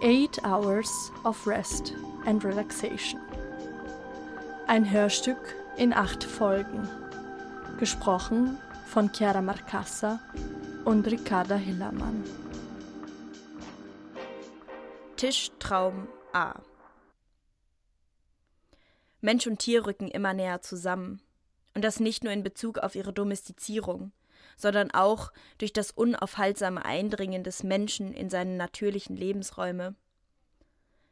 Eight Hours of Rest and Relaxation. Ein Hörstück in acht Folgen. Gesprochen von Chiara Marcassa und Ricarda Hillermann. Tischtraum A Mensch und Tier rücken immer näher zusammen. Und das nicht nur in Bezug auf ihre Domestizierung, sondern auch durch das unaufhaltsame Eindringen des Menschen in seine natürlichen Lebensräume.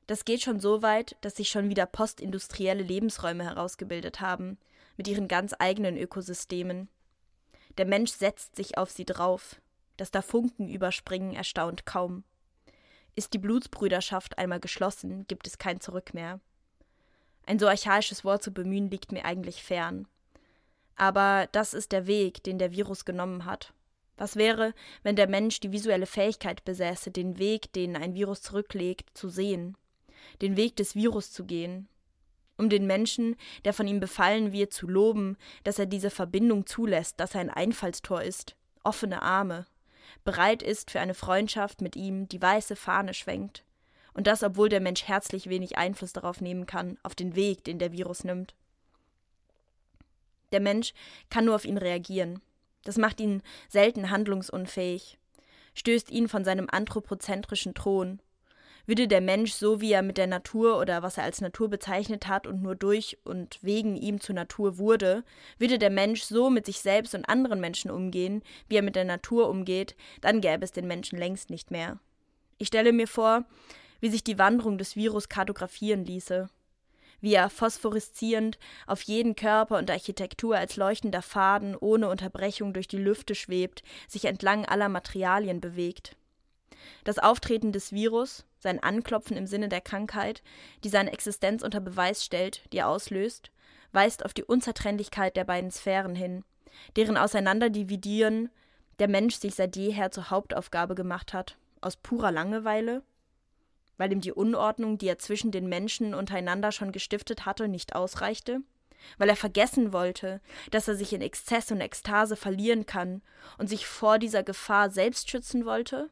Das geht schon so weit, dass sich schon wieder postindustrielle Lebensräume herausgebildet haben, mit ihren ganz eigenen Ökosystemen. Der Mensch setzt sich auf sie drauf. Dass da Funken überspringen, erstaunt kaum. Ist die Blutsbrüderschaft einmal geschlossen, gibt es kein Zurück mehr. Ein so archaisches Wort zu bemühen, liegt mir eigentlich fern. Aber das ist der Weg, den der Virus genommen hat. Was wäre, wenn der Mensch die visuelle Fähigkeit besäße, den Weg, den ein Virus zurücklegt, zu sehen, den Weg des Virus zu gehen, um den Menschen, der von ihm befallen wird, zu loben, dass er diese Verbindung zulässt, dass er ein Einfallstor ist, offene Arme, bereit ist für eine Freundschaft mit ihm, die weiße Fahne schwenkt, und das obwohl der Mensch herzlich wenig Einfluss darauf nehmen kann, auf den Weg, den der Virus nimmt. Der Mensch kann nur auf ihn reagieren. Das macht ihn selten handlungsunfähig, stößt ihn von seinem anthropozentrischen Thron. Würde der Mensch so, wie er mit der Natur oder was er als Natur bezeichnet hat und nur durch und wegen ihm zur Natur wurde, würde der Mensch so mit sich selbst und anderen Menschen umgehen, wie er mit der Natur umgeht, dann gäbe es den Menschen längst nicht mehr. Ich stelle mir vor, wie sich die Wanderung des Virus kartografieren ließe wie er phosphoreszierend auf jeden Körper und Architektur als leuchtender Faden ohne Unterbrechung durch die Lüfte schwebt, sich entlang aller Materialien bewegt. Das Auftreten des Virus, sein Anklopfen im Sinne der Krankheit, die seine Existenz unter Beweis stellt, die er auslöst, weist auf die Unzertrennlichkeit der beiden Sphären hin, deren Auseinanderdividieren der Mensch sich seit jeher zur Hauptaufgabe gemacht hat, aus purer Langeweile weil ihm die Unordnung, die er zwischen den Menschen untereinander schon gestiftet hatte, nicht ausreichte, weil er vergessen wollte, dass er sich in Exzess und Ekstase verlieren kann und sich vor dieser Gefahr selbst schützen wollte?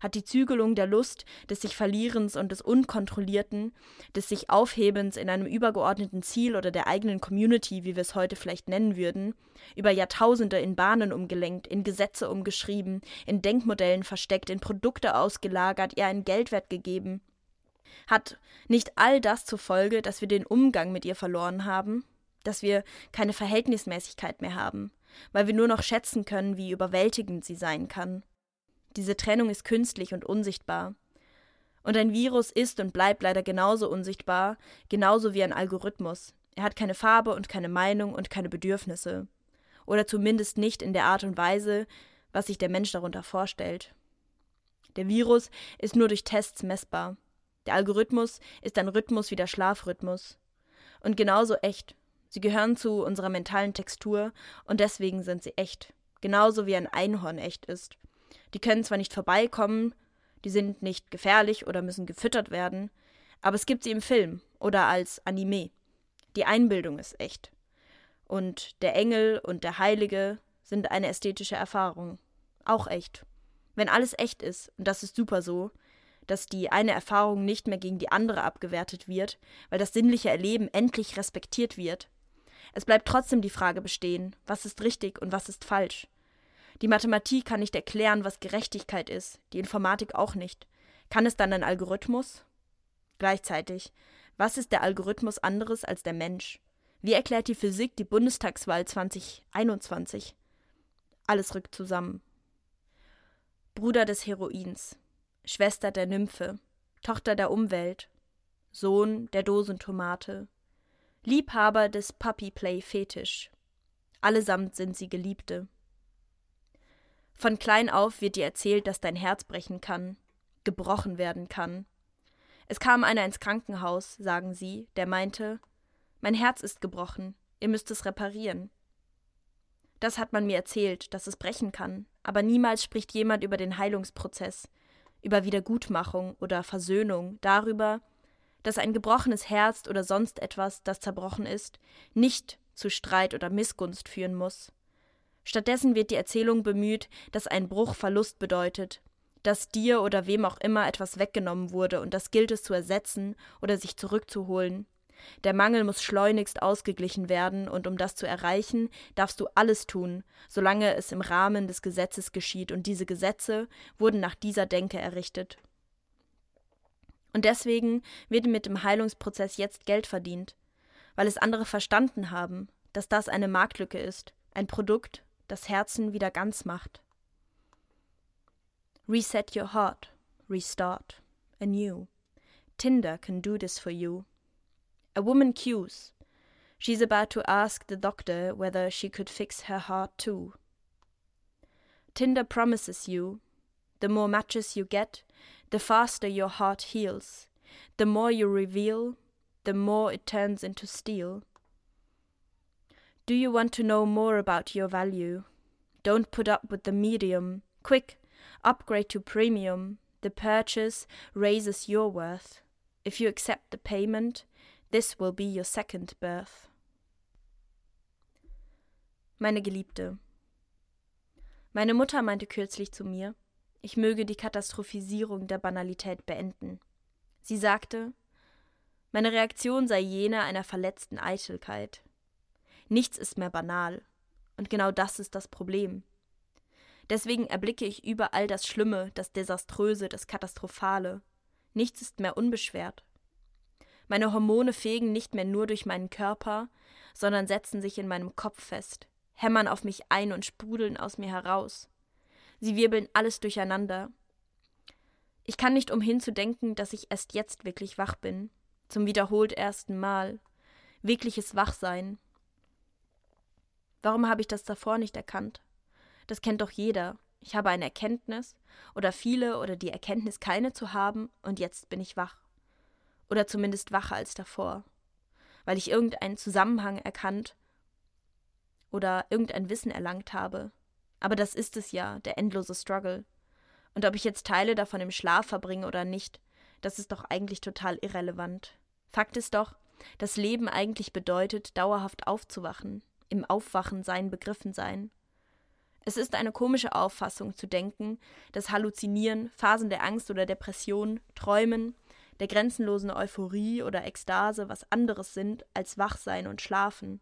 Hat die Zügelung der Lust, des sich Verlierens und des Unkontrollierten, des sich Aufhebens in einem übergeordneten Ziel oder der eigenen Community, wie wir es heute vielleicht nennen würden, über Jahrtausende in Bahnen umgelenkt, in Gesetze umgeschrieben, in Denkmodellen versteckt, in Produkte ausgelagert, ihr einen Geldwert gegeben? Hat nicht all das zur Folge, dass wir den Umgang mit ihr verloren haben, dass wir keine Verhältnismäßigkeit mehr haben, weil wir nur noch schätzen können, wie überwältigend sie sein kann? Diese Trennung ist künstlich und unsichtbar. Und ein Virus ist und bleibt leider genauso unsichtbar, genauso wie ein Algorithmus. Er hat keine Farbe und keine Meinung und keine Bedürfnisse. Oder zumindest nicht in der Art und Weise, was sich der Mensch darunter vorstellt. Der Virus ist nur durch Tests messbar. Der Algorithmus ist ein Rhythmus wie der Schlafrhythmus. Und genauso echt. Sie gehören zu unserer mentalen Textur und deswegen sind sie echt. Genauso wie ein Einhorn echt ist. Die können zwar nicht vorbeikommen, die sind nicht gefährlich oder müssen gefüttert werden, aber es gibt sie im Film oder als Anime. Die Einbildung ist echt. Und der Engel und der Heilige sind eine ästhetische Erfahrung. Auch echt. Wenn alles echt ist, und das ist super so, dass die eine Erfahrung nicht mehr gegen die andere abgewertet wird, weil das sinnliche Erleben endlich respektiert wird. Es bleibt trotzdem die Frage bestehen, was ist richtig und was ist falsch. Die Mathematik kann nicht erklären, was Gerechtigkeit ist, die Informatik auch nicht. Kann es dann ein Algorithmus? Gleichzeitig, was ist der Algorithmus anderes als der Mensch? Wie erklärt die Physik die Bundestagswahl 2021? Alles rückt zusammen. Bruder des Heroins, Schwester der Nymphe, Tochter der Umwelt, Sohn der Dosentomate, Liebhaber des Puppy Play Fetisch. Allesamt sind sie Geliebte. Von klein auf wird dir erzählt, dass dein Herz brechen kann, gebrochen werden kann. Es kam einer ins Krankenhaus, sagen sie, der meinte, mein Herz ist gebrochen, ihr müsst es reparieren. Das hat man mir erzählt, dass es brechen kann, aber niemals spricht jemand über den Heilungsprozess, über Wiedergutmachung oder Versöhnung, darüber, dass ein gebrochenes Herz oder sonst etwas, das zerbrochen ist, nicht zu Streit oder Missgunst führen muss. Stattdessen wird die Erzählung bemüht, dass ein Bruch Verlust bedeutet, dass dir oder wem auch immer etwas weggenommen wurde und das gilt es zu ersetzen oder sich zurückzuholen. Der Mangel muss schleunigst ausgeglichen werden, und um das zu erreichen, darfst du alles tun, solange es im Rahmen des Gesetzes geschieht, und diese Gesetze wurden nach dieser Denke errichtet. Und deswegen wird mit dem Heilungsprozess jetzt Geld verdient, weil es andere verstanden haben, dass das eine Marktlücke ist, ein Produkt, das Herzen wieder ganz macht. Reset your heart, restart, anew. Tinder can do this for you. A woman cues. She's about to ask the doctor whether she could fix her heart too. Tinder promises you the more matches you get, the faster your heart heals. The more you reveal, the more it turns into steel. Do you want to know more about your value? Don't put up with the medium. Quick, upgrade to premium. The purchase raises your worth. If you accept the payment, this will be your second birth. Meine Geliebte. Meine Mutter meinte kürzlich zu mir, ich möge die Katastrophisierung der Banalität beenden. Sie sagte, meine Reaktion sei jene einer verletzten Eitelkeit. Nichts ist mehr banal, und genau das ist das Problem. Deswegen erblicke ich überall das Schlimme, das Desaströse, das Katastrophale. Nichts ist mehr unbeschwert. Meine Hormone fegen nicht mehr nur durch meinen Körper, sondern setzen sich in meinem Kopf fest, hämmern auf mich ein und sprudeln aus mir heraus. Sie wirbeln alles durcheinander. Ich kann nicht umhin zu denken, dass ich erst jetzt wirklich wach bin. Zum wiederholt ersten Mal. Wirkliches Wachsein. Warum habe ich das davor nicht erkannt? Das kennt doch jeder. Ich habe eine Erkenntnis oder viele oder die Erkenntnis keine zu haben und jetzt bin ich wach. Oder zumindest wacher als davor. Weil ich irgendeinen Zusammenhang erkannt oder irgendein Wissen erlangt habe, aber das ist es ja, der endlose Struggle. Und ob ich jetzt Teile davon im Schlaf verbringe oder nicht, das ist doch eigentlich total irrelevant. Fakt ist doch, dass Leben eigentlich bedeutet, dauerhaft aufzuwachen, im Aufwachen sein begriffen sein. Es ist eine komische Auffassung zu denken, dass Halluzinieren, Phasen der Angst oder Depression, Träumen, der grenzenlosen Euphorie oder Ekstase was anderes sind als Wachsein und Schlafen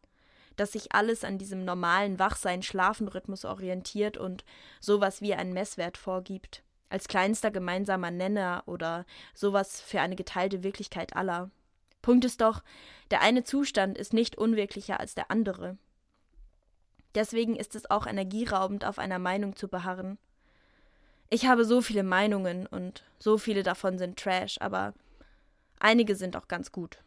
dass sich alles an diesem normalen Wachsein-Schlafen-Rhythmus orientiert und sowas wie einen Messwert vorgibt, als kleinster gemeinsamer Nenner oder sowas für eine geteilte Wirklichkeit aller. Punkt ist doch, der eine Zustand ist nicht unwirklicher als der andere. Deswegen ist es auch energieraubend, auf einer Meinung zu beharren. Ich habe so viele Meinungen und so viele davon sind Trash, aber einige sind auch ganz gut.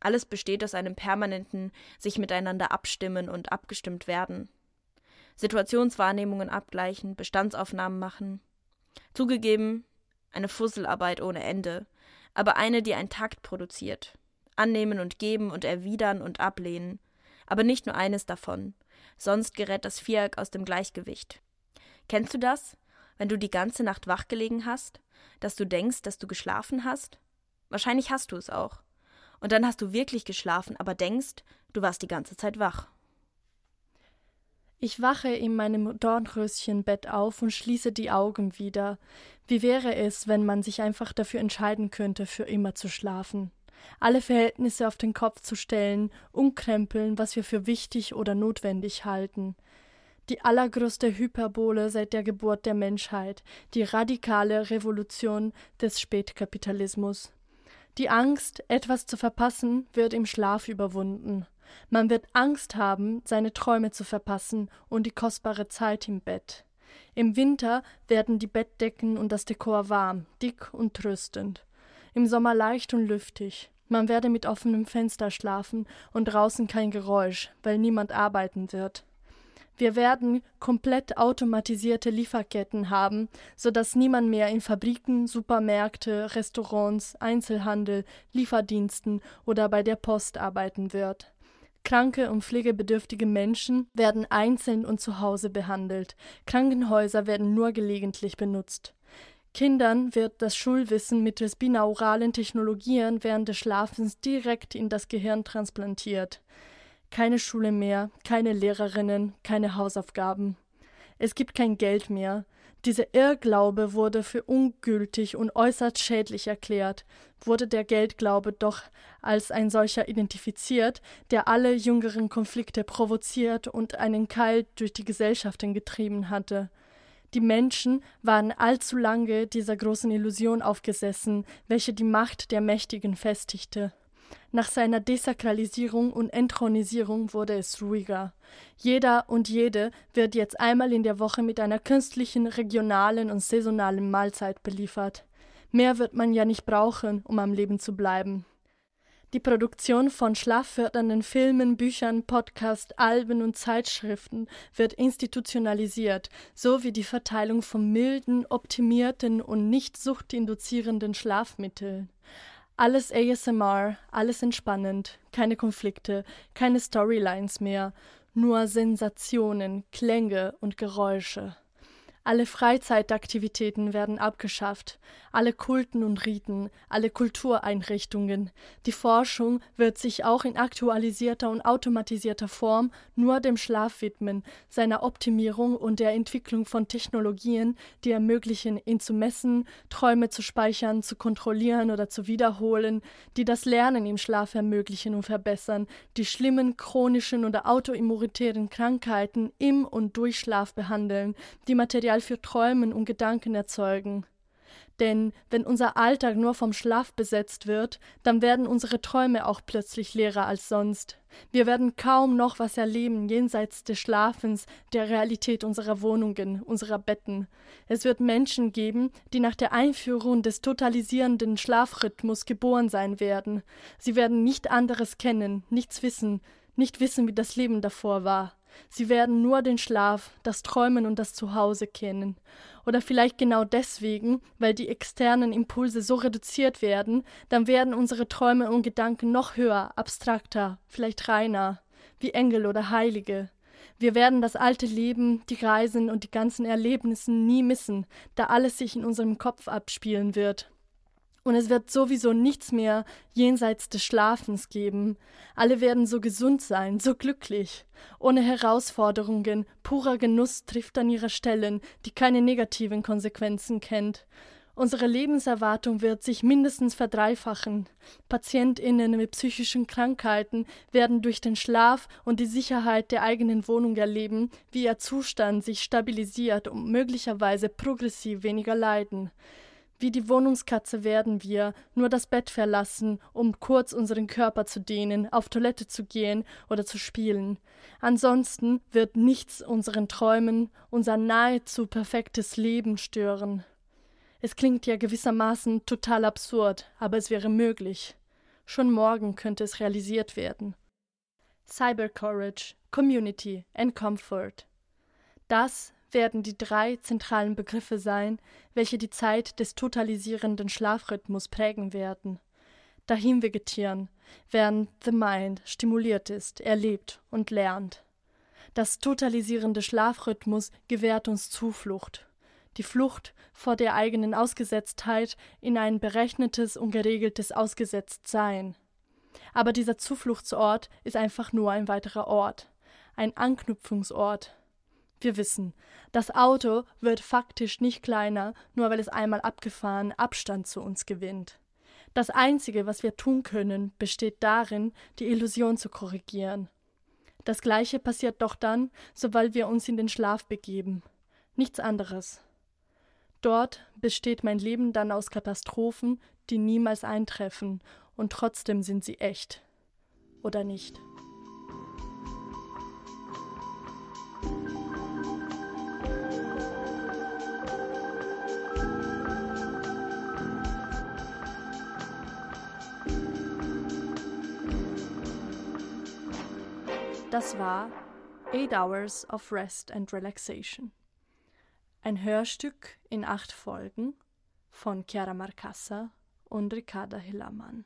Alles besteht aus einem permanenten sich miteinander abstimmen und abgestimmt werden. Situationswahrnehmungen abgleichen, Bestandsaufnahmen machen. Zugegeben, eine Fusselarbeit ohne Ende, aber eine, die einen Takt produziert. Annehmen und geben und erwidern und ablehnen. Aber nicht nur eines davon, sonst gerät das Viereck aus dem Gleichgewicht. Kennst du das, wenn du die ganze Nacht wachgelegen hast, dass du denkst, dass du geschlafen hast? Wahrscheinlich hast du es auch. Und dann hast du wirklich geschlafen, aber denkst, du warst die ganze Zeit wach. Ich wache in meinem Dornröschenbett auf und schließe die Augen wieder. Wie wäre es, wenn man sich einfach dafür entscheiden könnte, für immer zu schlafen? Alle Verhältnisse auf den Kopf zu stellen, umkrempeln, was wir für wichtig oder notwendig halten. Die allergrößte Hyperbole seit der Geburt der Menschheit, die radikale Revolution des Spätkapitalismus. Die Angst, etwas zu verpassen, wird im Schlaf überwunden. Man wird Angst haben, seine Träume zu verpassen und die kostbare Zeit im Bett. Im Winter werden die Bettdecken und das Dekor warm, dick und tröstend. Im Sommer leicht und lüftig. Man werde mit offenem Fenster schlafen und draußen kein Geräusch, weil niemand arbeiten wird. Wir werden komplett automatisierte Lieferketten haben, sodass niemand mehr in Fabriken, Supermärkte, Restaurants, Einzelhandel, Lieferdiensten oder bei der Post arbeiten wird. Kranke und pflegebedürftige Menschen werden einzeln und zu Hause behandelt. Krankenhäuser werden nur gelegentlich benutzt. Kindern wird das Schulwissen mittels binauralen Technologien während des Schlafens direkt in das Gehirn transplantiert. Keine Schule mehr, keine Lehrerinnen, keine Hausaufgaben. Es gibt kein Geld mehr. Dieser Irrglaube wurde für ungültig und äußerst schädlich erklärt, wurde der Geldglaube doch als ein solcher identifiziert, der alle jüngeren Konflikte provoziert und einen Keil durch die Gesellschaften getrieben hatte. Die Menschen waren allzu lange dieser großen Illusion aufgesessen, welche die Macht der Mächtigen festigte. Nach seiner Desakralisierung und Enthronisierung wurde es ruhiger. Jeder und jede wird jetzt einmal in der Woche mit einer künstlichen, regionalen und saisonalen Mahlzeit beliefert. Mehr wird man ja nicht brauchen, um am Leben zu bleiben. Die Produktion von schlaffördernden Filmen, Büchern, Podcasts, Alben und Zeitschriften wird institutionalisiert, so wie die Verteilung von milden, optimierten und nicht suchtinduzierenden Schlafmitteln. Alles ASMR, alles entspannend, keine Konflikte, keine Storylines mehr, nur Sensationen, Klänge und Geräusche. Alle Freizeitaktivitäten werden abgeschafft, alle Kulten und Riten, alle Kultureinrichtungen. Die Forschung wird sich auch in aktualisierter und automatisierter Form nur dem Schlaf widmen, seiner Optimierung und der Entwicklung von Technologien, die ermöglichen, ihn zu messen, Träume zu speichern, zu kontrollieren oder zu wiederholen, die das Lernen im Schlaf ermöglichen und verbessern, die schlimmen chronischen oder autoimmunitären Krankheiten im und durch Schlaf behandeln, die Material Potenzial für Träumen und Gedanken erzeugen. Denn wenn unser Alltag nur vom Schlaf besetzt wird, dann werden unsere Träume auch plötzlich leerer als sonst. Wir werden kaum noch was erleben jenseits des Schlafens, der Realität unserer Wohnungen, unserer Betten. Es wird Menschen geben, die nach der Einführung des totalisierenden Schlafrhythmus geboren sein werden. Sie werden nicht anderes kennen, nichts wissen, nicht wissen, wie das Leben davor war. Sie werden nur den Schlaf, das Träumen und das Zuhause kennen. Oder vielleicht genau deswegen, weil die externen Impulse so reduziert werden, dann werden unsere Träume und Gedanken noch höher, abstrakter, vielleicht reiner, wie Engel oder Heilige. Wir werden das alte Leben, die Reisen und die ganzen Erlebnisse nie missen, da alles sich in unserem Kopf abspielen wird. Und es wird sowieso nichts mehr jenseits des Schlafens geben. Alle werden so gesund sein, so glücklich. Ohne Herausforderungen, purer Genuss trifft an ihrer Stellen, die keine negativen Konsequenzen kennt. Unsere Lebenserwartung wird sich mindestens verdreifachen. PatientInnen mit psychischen Krankheiten werden durch den Schlaf und die Sicherheit der eigenen Wohnung erleben, wie ihr Zustand sich stabilisiert und möglicherweise progressiv weniger leiden. Wie die Wohnungskatze werden wir nur das Bett verlassen, um kurz unseren Körper zu dehnen, auf Toilette zu gehen oder zu spielen. Ansonsten wird nichts unseren Träumen, unser nahezu perfektes Leben stören. Es klingt ja gewissermaßen total absurd, aber es wäre möglich. Schon morgen könnte es realisiert werden. Cyber Courage, Community and Comfort. Das werden die drei zentralen Begriffe sein, welche die Zeit des totalisierenden Schlafrhythmus prägen werden. Dahin vegetieren, während the mind stimuliert ist, erlebt und lernt. Das totalisierende Schlafrhythmus gewährt uns Zuflucht. Die Flucht vor der eigenen Ausgesetztheit in ein berechnetes und geregeltes Ausgesetztsein. Aber dieser Zufluchtsort ist einfach nur ein weiterer Ort, ein Anknüpfungsort, wir wissen, das Auto wird faktisch nicht kleiner, nur weil es einmal abgefahren Abstand zu uns gewinnt. Das Einzige, was wir tun können, besteht darin, die Illusion zu korrigieren. Das Gleiche passiert doch dann, sobald wir uns in den Schlaf begeben. Nichts anderes. Dort besteht mein Leben dann aus Katastrophen, die niemals eintreffen, und trotzdem sind sie echt. Oder nicht? Das war Eight Hours of Rest and Relaxation. Ein Hörstück in acht Folgen von Chiara Marcassa und Ricarda Hillermann.